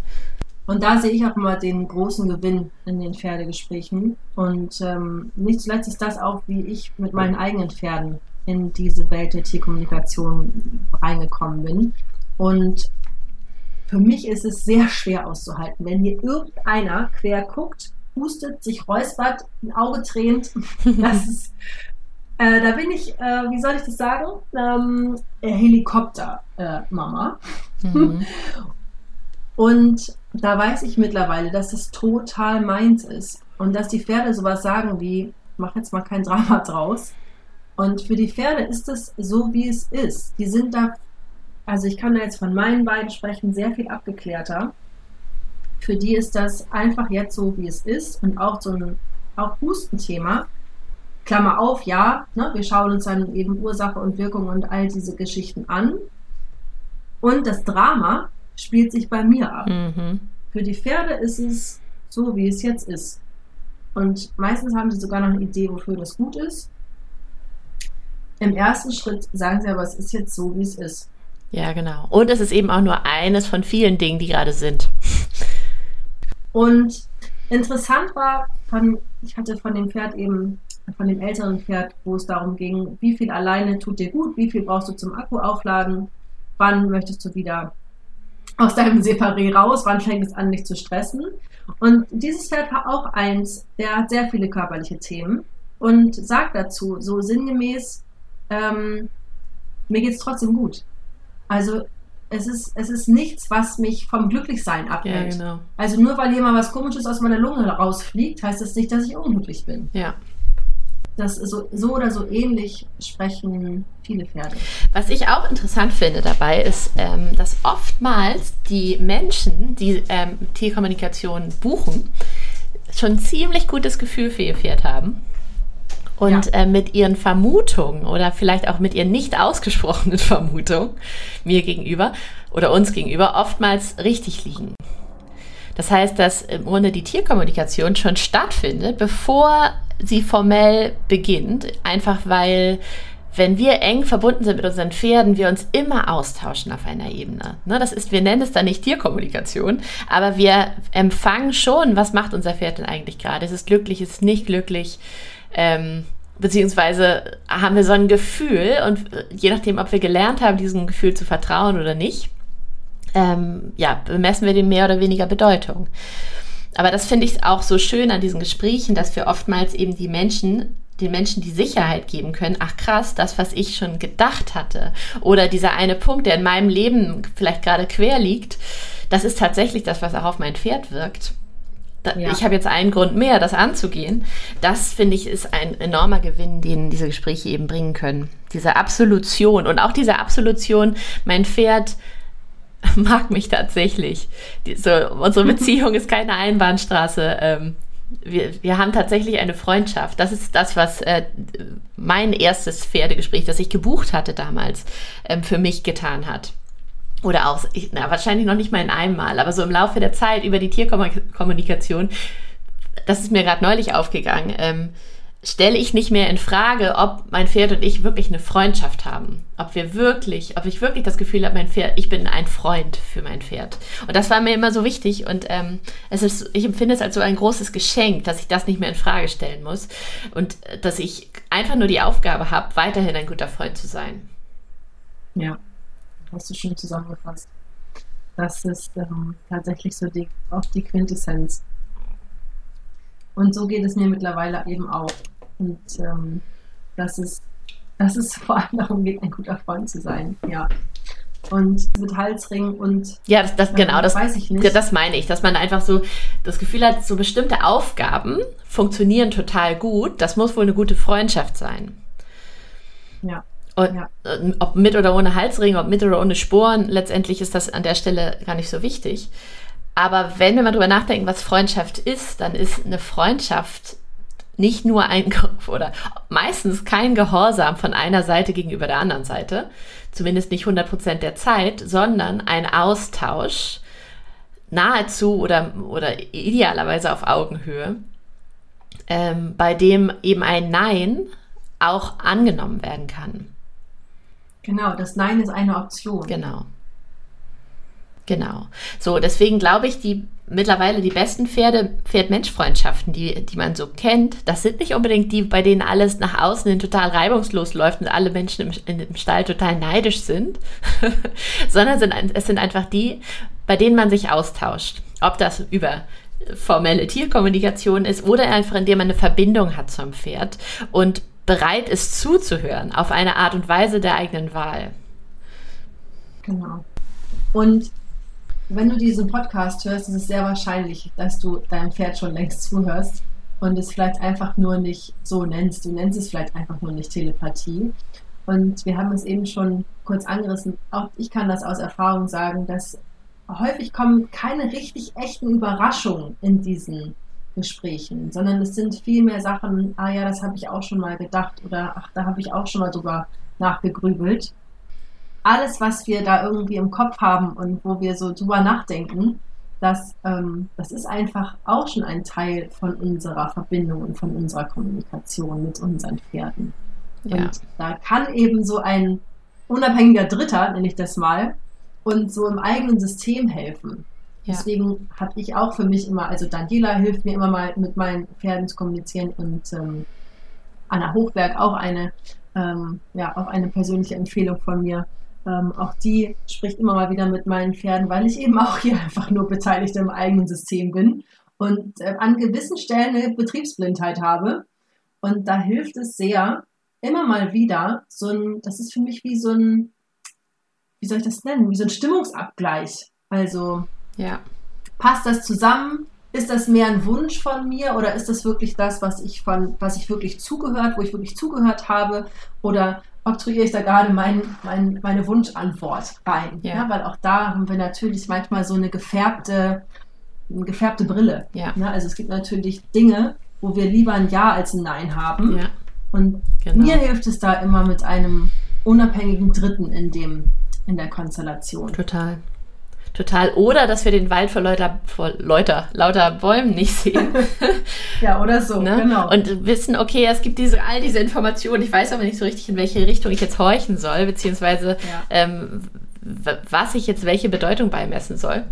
Und da sehe ich auch immer den großen Gewinn in den Pferdegesprächen. Und ähm, nicht zuletzt ist das auch, wie ich mit meinen eigenen Pferden in diese Welt der Tierkommunikation reingekommen bin. Und für mich ist es sehr schwer auszuhalten, wenn hier irgendeiner quer guckt, hustet, sich räuspert, ein Auge tränt. Das ist, äh, da bin ich, äh, wie soll ich das sagen? Ähm, Helikopter-Mama. Äh, mhm. Und da weiß ich mittlerweile, dass es total meins ist. Und dass die Pferde sowas sagen wie, mach jetzt mal kein Drama draus. Und für die Pferde ist es so, wie es ist. Die sind da also ich kann da jetzt von meinen beiden sprechen, sehr viel abgeklärter. Für die ist das einfach jetzt so, wie es ist und auch so ein auch Hustenthema. Klammer auf, ja, ne, wir schauen uns dann eben Ursache und Wirkung und all diese Geschichten an. Und das Drama spielt sich bei mir ab. Mhm. Für die Pferde ist es so, wie es jetzt ist. Und meistens haben sie sogar noch eine Idee, wofür das gut ist. Im ersten Schritt sagen sie aber, es ist jetzt so, wie es ist. Ja, genau. Und es ist eben auch nur eines von vielen Dingen, die gerade sind. Und interessant war, von, ich hatte von dem Pferd eben, von dem älteren Pferd, wo es darum ging, wie viel alleine tut dir gut, wie viel brauchst du zum Akku aufladen, wann möchtest du wieder aus deinem Separé raus, wann fängt es an, dich zu stressen. Und dieses Pferd war auch eins, der hat sehr viele körperliche Themen und sagt dazu, so sinngemäß, ähm, mir geht es trotzdem gut. Also es ist, es ist nichts, was mich vom Glücklichsein abhält. Ja, genau. Also nur weil jemand was Komisches aus meiner Lunge rausfliegt, heißt das nicht, dass ich unglücklich bin. Ja. Das so, so oder so ähnlich sprechen viele Pferde. Was ich auch interessant finde dabei ist, ähm, dass oftmals die Menschen, die ähm, Tierkommunikation buchen, schon ein ziemlich gutes Gefühl für ihr Pferd haben und ja. äh, mit ihren Vermutungen oder vielleicht auch mit ihren nicht ausgesprochenen Vermutungen mir gegenüber oder uns gegenüber oftmals richtig liegen. Das heißt, dass im Grunde die Tierkommunikation schon stattfindet, bevor sie formell beginnt, einfach weil wenn wir eng verbunden sind mit unseren Pferden, wir uns immer austauschen auf einer Ebene. Ne, das ist, wir nennen es dann nicht Tierkommunikation, aber wir empfangen schon, was macht unser Pferd denn eigentlich gerade? Ist es glücklich, ist es nicht glücklich? Ähm, beziehungsweise haben wir so ein Gefühl und je nachdem, ob wir gelernt haben, diesem Gefühl zu vertrauen oder nicht, ähm, ja, bemessen wir dem mehr oder weniger Bedeutung. Aber das finde ich auch so schön an diesen Gesprächen, dass wir oftmals eben die Menschen den Menschen die Sicherheit geben können, ach krass, das, was ich schon gedacht hatte, oder dieser eine Punkt, der in meinem Leben vielleicht gerade quer liegt, das ist tatsächlich das, was auch auf mein Pferd wirkt. Ja. Ich habe jetzt einen Grund mehr, das anzugehen. Das finde ich ist ein enormer Gewinn, den diese Gespräche eben bringen können. Diese Absolution und auch diese Absolution, mein Pferd mag mich tatsächlich. Die, so, unsere Beziehung ist keine Einbahnstraße. Ähm, wir, wir haben tatsächlich eine Freundschaft. Das ist das, was äh, mein erstes Pferdegespräch, das ich gebucht hatte damals, ähm, für mich getan hat. Oder auch, ich, na, wahrscheinlich noch nicht mal in einem Mal, aber so im Laufe der Zeit über die Tierkommunikation, das ist mir gerade neulich aufgegangen. Ähm, stelle ich nicht mehr in Frage, ob mein Pferd und ich wirklich eine Freundschaft haben. Ob wir wirklich, ob ich wirklich das Gefühl habe, mein Pferd, ich bin ein Freund für mein Pferd. Und das war mir immer so wichtig und ähm, es ist, ich empfinde es als so ein großes Geschenk, dass ich das nicht mehr in Frage stellen muss und äh, dass ich einfach nur die Aufgabe habe, weiterhin ein guter Freund zu sein. Ja, hast du schön zusammengefasst. Das ist ähm, tatsächlich so die, auch die Quintessenz. Und so geht es mir mittlerweile eben auch. Und ähm, dass, es, dass es vor allem darum geht, ein guter Freund zu sein. Ja. Und mit Halsring und. Ja, das, das genau, das weiß ich nicht. Das meine ich, dass man einfach so das Gefühl hat, so bestimmte Aufgaben funktionieren total gut. Das muss wohl eine gute Freundschaft sein. Ja. Und ja. Äh, ob mit oder ohne Halsring, ob mit oder ohne Sporen, letztendlich ist das an der Stelle gar nicht so wichtig. Aber wenn wir mal drüber nachdenken, was Freundschaft ist, dann ist eine Freundschaft nicht nur ein oder meistens kein Gehorsam von einer Seite gegenüber der anderen Seite, zumindest nicht 100 Prozent der Zeit, sondern ein Austausch nahezu oder, oder idealerweise auf Augenhöhe, ähm, bei dem eben ein Nein auch angenommen werden kann. Genau, das Nein ist eine Option. Genau. Genau. So, deswegen glaube ich, die mittlerweile die besten Pferde, Pferd-Mensch-Freundschaften, die, die man so kennt, das sind nicht unbedingt die, bei denen alles nach außen hin total reibungslos läuft und alle Menschen im, im Stall total neidisch sind, sondern sind, es sind einfach die, bei denen man sich austauscht. Ob das über formelle Tierkommunikation ist oder einfach indem man eine Verbindung hat zum Pferd und bereit ist zuzuhören auf eine Art und Weise der eigenen Wahl. Genau. Und wenn du diesen Podcast hörst, ist es sehr wahrscheinlich, dass du deinem Pferd schon längst zuhörst und es vielleicht einfach nur nicht so nennst. Du nennst es vielleicht einfach nur nicht Telepathie. Und wir haben es eben schon kurz angerissen. Auch ich kann das aus Erfahrung sagen, dass häufig kommen keine richtig echten Überraschungen in diesen Gesprächen, sondern es sind viel mehr Sachen, ah ja, das habe ich auch schon mal gedacht oder ach, da habe ich auch schon mal drüber nachgegrübelt alles, was wir da irgendwie im Kopf haben und wo wir so drüber nachdenken, das, ähm, das ist einfach auch schon ein Teil von unserer Verbindung und von unserer Kommunikation mit unseren Pferden. Ja. Und da kann eben so ein unabhängiger Dritter, nenne ich das mal, und so im eigenen System helfen. Ja. Deswegen habe ich auch für mich immer, also Daniela hilft mir immer mal mit meinen Pferden zu kommunizieren und ähm, Anna Hochberg auch eine, ähm, ja, auch eine persönliche Empfehlung von mir. Ähm, auch die spricht immer mal wieder mit meinen Pferden, weil ich eben auch hier einfach nur Beteiligte im eigenen System bin und äh, an gewissen Stellen eine Betriebsblindheit habe. Und da hilft es sehr, immer mal wieder so ein, das ist für mich wie so ein, wie soll ich das nennen, wie so ein Stimmungsabgleich. Also, ja. passt das zusammen? Ist das mehr ein Wunsch von mir oder ist das wirklich das, was ich von, was ich wirklich zugehört, wo ich wirklich zugehört habe? Oder oktroyiere ich da gerade mein, mein, meine Wunschantwort rein. Ja. ja. Weil auch da haben wir natürlich manchmal so eine gefärbte, eine gefärbte Brille. Ja. ja. Also es gibt natürlich Dinge, wo wir lieber ein Ja als ein Nein haben. Ja. Und genau. mir hilft es da immer mit einem unabhängigen Dritten in dem, in der Konstellation. Total total. Oder dass wir den Wald vor lauter, vor lauter, lauter Bäumen nicht sehen. ja, oder so, ne? genau. Und wissen, okay, es gibt diese, all diese Informationen. Ich weiß aber nicht so richtig, in welche Richtung ich jetzt horchen soll, beziehungsweise ja. ähm, was ich jetzt welche Bedeutung beimessen soll.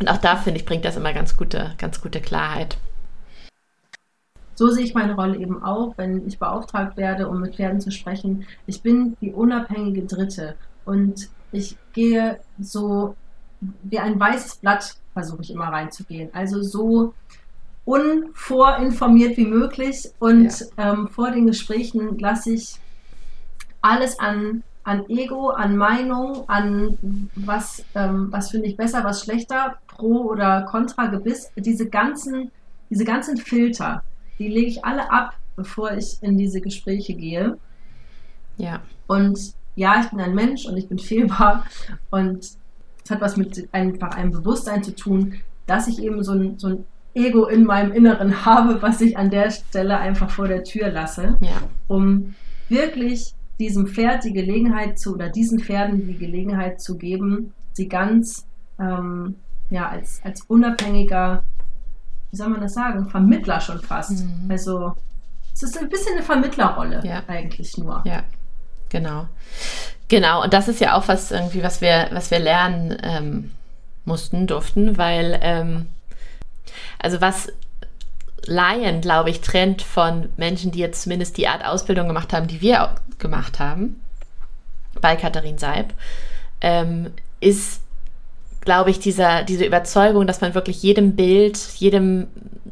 Und auch da, finde ich, bringt das immer ganz gute, ganz gute Klarheit. So sehe ich meine Rolle eben auch, wenn ich beauftragt werde, um mit Pferden zu sprechen. Ich bin die unabhängige Dritte und ich gehe so wie ein weißes Blatt versuche ich immer reinzugehen. Also so unvorinformiert wie möglich und ja. ähm, vor den Gesprächen lasse ich alles an, an Ego, an Meinung, an was, ähm, was finde ich besser, was schlechter, pro oder contra Gebiss, diese ganzen, diese ganzen Filter, die lege ich alle ab, bevor ich in diese Gespräche gehe. Ja. Und ja, ich bin ein Mensch und ich bin fehlbar und es hat was mit einfach einem Bewusstsein zu tun, dass ich eben so ein, so ein Ego in meinem Inneren habe, was ich an der Stelle einfach vor der Tür lasse, ja. um wirklich diesem Pferd die Gelegenheit zu, oder diesen Pferden die Gelegenheit zu geben, sie ganz ähm, ja, als, als unabhängiger, wie soll man das sagen, Vermittler schon fast. Mhm. Also es ist ein bisschen eine Vermittlerrolle ja. eigentlich nur. Ja, genau. Genau, und das ist ja auch was irgendwie, was wir, was wir lernen ähm, mussten, durften, weil ähm, also was Laien, glaube ich, trennt von Menschen, die jetzt zumindest die Art Ausbildung gemacht haben, die wir auch gemacht haben, bei Katharin Seib, ähm, ist, glaube ich, dieser, diese Überzeugung, dass man wirklich jedem Bild, jedem,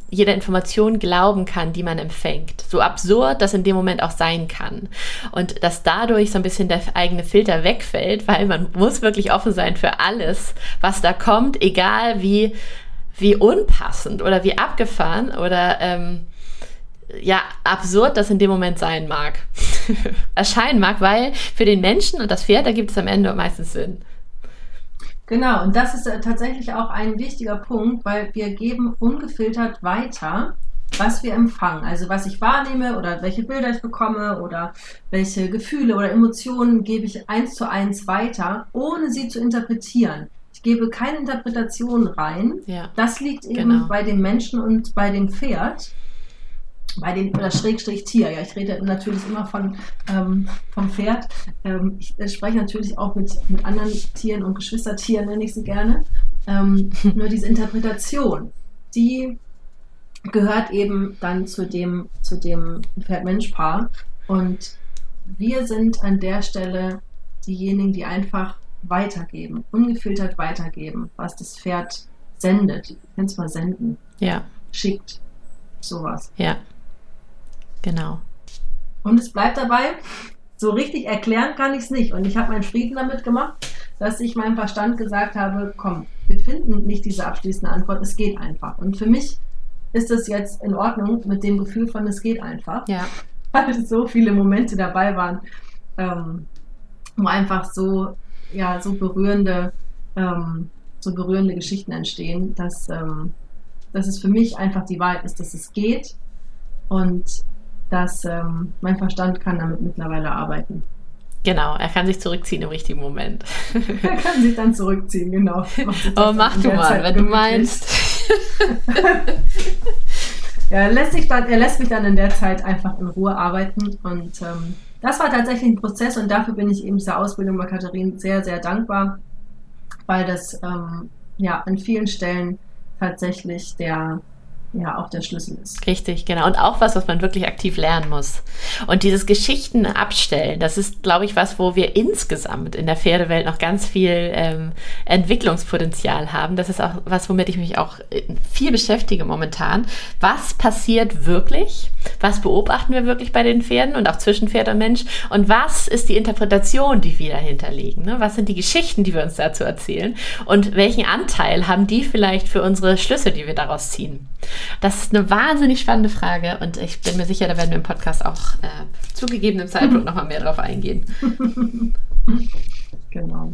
jeder Information glauben kann, die man empfängt. So absurd das in dem Moment auch sein kann. Und dass dadurch so ein bisschen der eigene Filter wegfällt, weil man muss wirklich offen sein für alles, was da kommt, egal wie wie unpassend oder wie abgefahren oder ähm, ja, absurd das in dem Moment sein mag, erscheinen mag, weil für den Menschen und das Pferd, da gibt es am Ende meistens Sinn. Genau, und das ist äh, tatsächlich auch ein wichtiger Punkt, weil wir geben ungefiltert weiter, was wir empfangen. Also was ich wahrnehme oder welche Bilder ich bekomme oder welche Gefühle oder Emotionen gebe ich eins zu eins weiter, ohne sie zu interpretieren. Ich gebe keine Interpretation rein. Ja, das liegt eben genau. bei dem Menschen und bei dem Pferd. Bei dem, oder Schrägstrich Tier, ja, ich rede natürlich immer von, ähm, vom Pferd. Ähm, ich spreche natürlich auch mit, mit anderen Tieren und Geschwistertieren, nenne ich sie gerne. Ähm, nur diese Interpretation, die gehört eben dann zu dem, zu dem Pferd-Mensch-Paar. Und wir sind an der Stelle diejenigen, die einfach weitergeben, ungefiltert weitergeben, was das Pferd sendet. Kennst mal senden? Ja. Schickt. Sowas. Ja. Genau. Und es bleibt dabei, so richtig erklären kann ich es nicht. Und ich habe meinen Frieden damit gemacht, dass ich meinem Verstand gesagt habe, komm, wir finden nicht diese abschließende Antwort, es geht einfach. Und für mich ist es jetzt in Ordnung mit dem Gefühl von, es geht einfach. Ja. Weil so viele Momente dabei waren, ähm, wo einfach so ja so berührende, ähm, so berührende Geschichten entstehen, dass, ähm, dass es für mich einfach die Wahrheit ist, dass es geht und dass ähm, mein Verstand kann damit mittlerweile arbeiten. Genau, er kann sich zurückziehen im richtigen Moment. er kann sich dann zurückziehen, genau. Oh, mach du mal, Zeit wenn du meinst. ja, er lässt, sich dann, er lässt mich dann in der Zeit einfach in Ruhe arbeiten und ähm, das war tatsächlich ein Prozess und dafür bin ich eben dieser Ausbildung bei Katharin sehr, sehr dankbar, weil das ähm, ja an vielen Stellen tatsächlich der ja auch der Schlüssel ist. Richtig, genau. Und auch was, was man wirklich aktiv lernen muss. Und dieses Geschichten abstellen, das ist, glaube ich, was, wo wir insgesamt in der Pferdewelt noch ganz viel ähm, Entwicklungspotenzial haben. Das ist auch was, womit ich mich auch äh, viel beschäftige momentan. Was passiert wirklich? Was beobachten wir wirklich bei den Pferden und auch zwischen Pferd und Mensch? Und was ist die Interpretation, die wir dahinter legen? Ne? Was sind die Geschichten, die wir uns dazu erzählen? Und welchen Anteil haben die vielleicht für unsere Schlüsse, die wir daraus ziehen? Das ist eine wahnsinnig spannende Frage und ich bin mir sicher, da werden wir im Podcast auch äh, zu gegebenem Zeitpunkt nochmal mehr drauf eingehen. genau.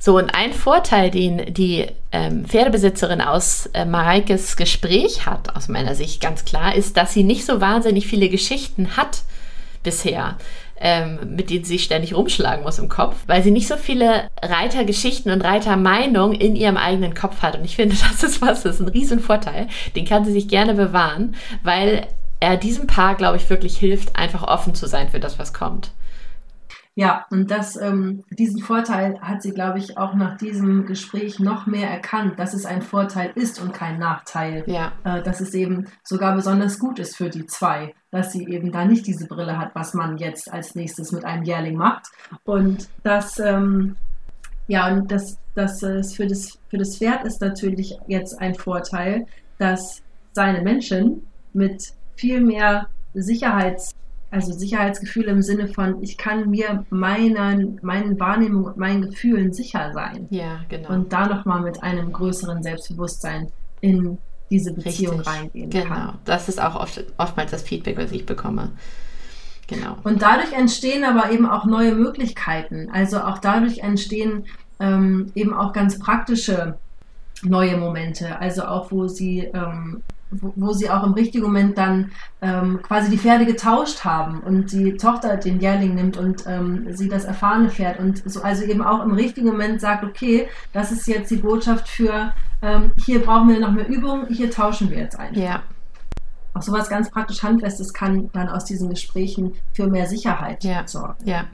So, und ein Vorteil, den die ähm, Pferdebesitzerin aus äh, Mareikes Gespräch hat, aus meiner Sicht ganz klar, ist, dass sie nicht so wahnsinnig viele Geschichten hat bisher ähm, mit denen sie sich ständig rumschlagen muss im Kopf, weil sie nicht so viele Reitergeschichten und Reitermeinungen in ihrem eigenen Kopf hat. Und ich finde, das ist was, das ist ein Riesenvorteil. Den kann sie sich gerne bewahren, weil er diesem Paar, glaube ich, wirklich hilft, einfach offen zu sein für das, was kommt. Ja, und das, ähm, diesen Vorteil hat sie, glaube ich, auch nach diesem Gespräch noch mehr erkannt, dass es ein Vorteil ist und kein Nachteil. Ja. Äh, dass es eben sogar besonders gut ist für die zwei, dass sie eben da nicht diese Brille hat, was man jetzt als nächstes mit einem Jährling macht. Und das, ähm, ja, und das, dass es für das, für das Pferd ist natürlich jetzt ein Vorteil, dass seine Menschen mit viel mehr Sicherheits, also Sicherheitsgefühl im Sinne von, ich kann mir meinen, meinen Wahrnehmungen und meinen Gefühlen sicher sein. Ja, genau. Und da nochmal mit einem größeren Selbstbewusstsein in diese Beziehung Richtig. reingehen Genau. kann. Das ist auch oft, oftmals das Feedback, was ich bekomme. Genau. Und dadurch entstehen aber eben auch neue Möglichkeiten. Also auch dadurch entstehen ähm, eben auch ganz praktische neue Momente. Also auch, wo sie, ähm, wo, wo sie auch im richtigen Moment dann ähm, quasi die Pferde getauscht haben und die Tochter den Jährling nimmt und ähm, sie das erfahrene Pferd und so, also eben auch im richtigen Moment sagt, okay, das ist jetzt die Botschaft für, ähm, hier brauchen wir noch mehr Übung, hier tauschen wir jetzt einfach. Ja, Auch sowas ganz praktisch Handfestes kann dann aus diesen Gesprächen für mehr Sicherheit Ja. sorgen. ja.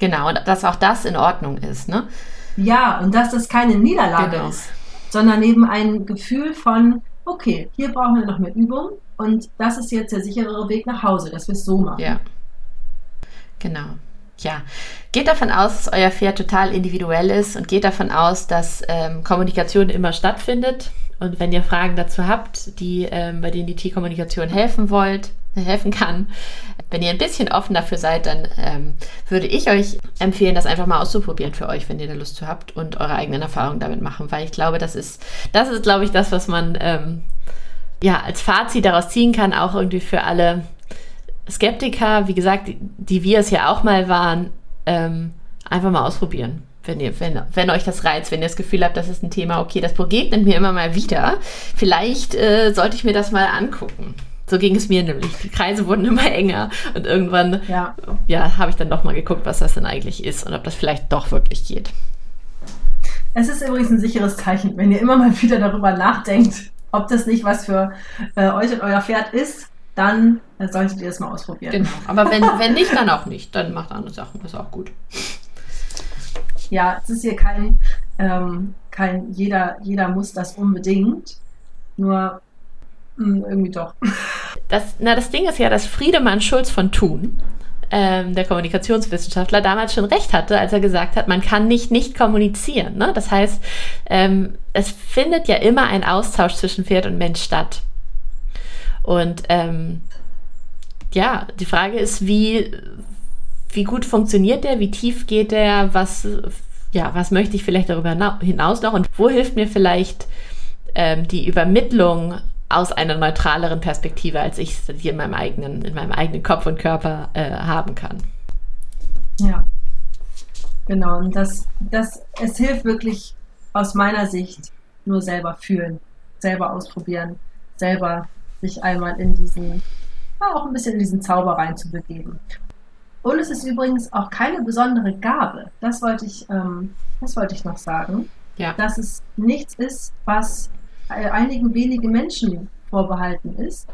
Genau. Und dass auch das in Ordnung ist, ne? Ja, und dass das keine Niederlage Genau. ist, sondern eben ein Gefühl von, okay, hier brauchen wir noch mehr Übung und das ist jetzt der sicherere Weg nach Hause, dass wir es so machen. Ja. Genau. Ja. Geht davon aus, dass euer Pferd total individuell ist und geht davon aus, dass ähm, Kommunikation immer stattfindet. Und wenn ihr Fragen dazu habt, die, ähm, bei denen die Tierkommunikation helfen wollt, helfen kann, wenn ihr ein bisschen offen dafür seid, dann ähm, würde ich euch empfehlen, das einfach mal auszuprobieren für euch, wenn ihr da Lust zu habt und eure eigenen Erfahrungen damit machen, weil ich glaube, das ist, das ist, glaube ich, das, was man ähm, ja als Fazit daraus ziehen kann, auch irgendwie für alle Skeptiker, wie gesagt, die, die wir es ja auch mal waren, ähm, einfach mal ausprobieren. Wenn, ihr, wenn, wenn euch das reizt, wenn ihr das Gefühl habt, das ist ein Thema, okay, das begegnet mir immer mal wieder. Vielleicht äh, sollte ich mir das mal angucken. So ging es mir nämlich. Die Kreise wurden immer enger und irgendwann Ja. ja, habe ich dann doch mal geguckt, was das denn eigentlich ist und ob das vielleicht doch wirklich geht. Es ist übrigens ein sicheres Zeichen, wenn ihr immer mal wieder darüber nachdenkt, ob das nicht was für äh, euch und euer Pferd ist, dann äh, solltet ihr es mal ausprobieren. Genau. Aber wenn, wenn nicht, dann auch nicht. Dann macht andere Sachen. Das ist auch gut. Ja, es ist hier kein, ähm, kein jeder, jeder muss das unbedingt, nur mh, irgendwie doch. Das, na, das Ding ist ja, dass Friedemann Schulz von Thun, ähm, der Kommunikationswissenschaftler, damals schon recht hatte, als er gesagt hat, man kann nicht nicht kommunizieren. Ne? Das heißt, ähm, es findet ja immer ein Austausch zwischen Pferd und Mensch statt. Und ähm, ja, die Frage ist, wie, wie gut funktioniert der, wie tief geht der, was, ja, was möchte ich vielleicht darüber hina- hinaus noch und wo hilft mir vielleicht ähm, die Übermittlung aus einer neutraleren Perspektive, als ich es hier in meinem eigenen, in meinem eigenen Kopf und Körper äh, haben kann. Ja. Genau, und das, das, es hilft wirklich aus meiner Sicht nur selber fühlen, selber ausprobieren, selber sich einmal in diesen, ja, auch ein bisschen in diesen Zauber reinzubegeben. Und es ist übrigens auch keine besondere Gabe. Das wollte ich, ähm, das wollte ich noch sagen. Ja. Dass es nichts ist, was einigen wenigen Menschen vorbehalten ist.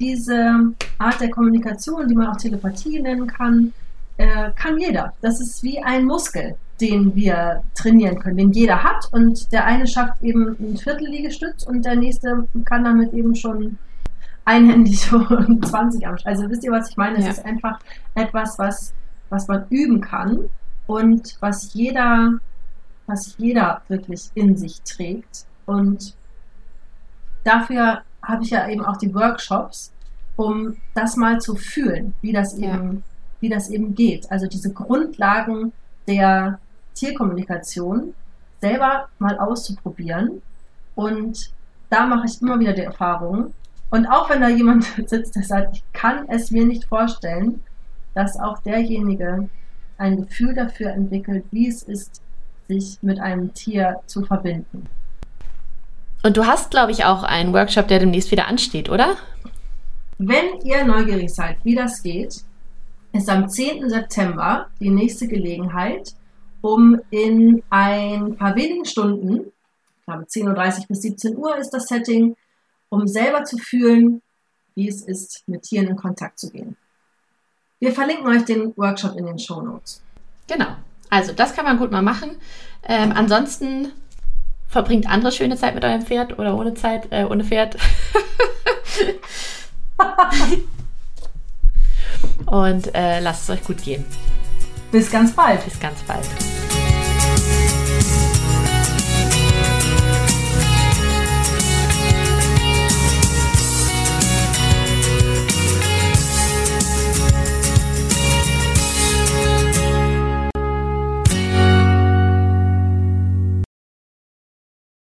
Diese Art der Kommunikation, die man auch Telepathie nennen kann, äh, kann jeder. Das ist wie ein Muskel, den wir trainieren können, den jeder hat. Und der eine schafft eben ein Viertel Liegestütz und der nächste kann damit eben schon einhändig und 20 am Also wisst ihr, was ich meine? Es Ja. ist einfach etwas, was, was man üben kann und was jeder, was jeder wirklich in sich trägt. Und dafür habe ich ja eben auch die Workshops, um das mal zu fühlen, wie das Ja. eben, wie das eben geht. Also diese Grundlagen der Tierkommunikation selber mal auszuprobieren. Und da mache ich immer wieder die Erfahrung. Und auch wenn da jemand sitzt, der sagt, ich kann es mir nicht vorstellen, dass auch derjenige ein Gefühl dafür entwickelt, wie es ist, sich mit einem Tier zu verbinden. Und du hast, glaube ich, auch einen Workshop, der demnächst wieder ansteht, oder? Wenn ihr neugierig seid, wie das geht, ist am 10. September die nächste Gelegenheit, um in ein paar wenigen Stunden, ich glaube 10.30 Uhr bis 17 Uhr ist das Setting, um selber zu fühlen, wie es ist, mit Tieren in Kontakt zu gehen. Wir verlinken euch den Workshop in den Show Notes. Genau. Also, das kann man gut mal machen. Ähm, ansonsten verbringt andere schöne Zeit mit eurem Pferd oder ohne Zeit, äh, ohne Pferd. Und äh, lasst es euch gut gehen. Bis ganz bald. Bis ganz bald.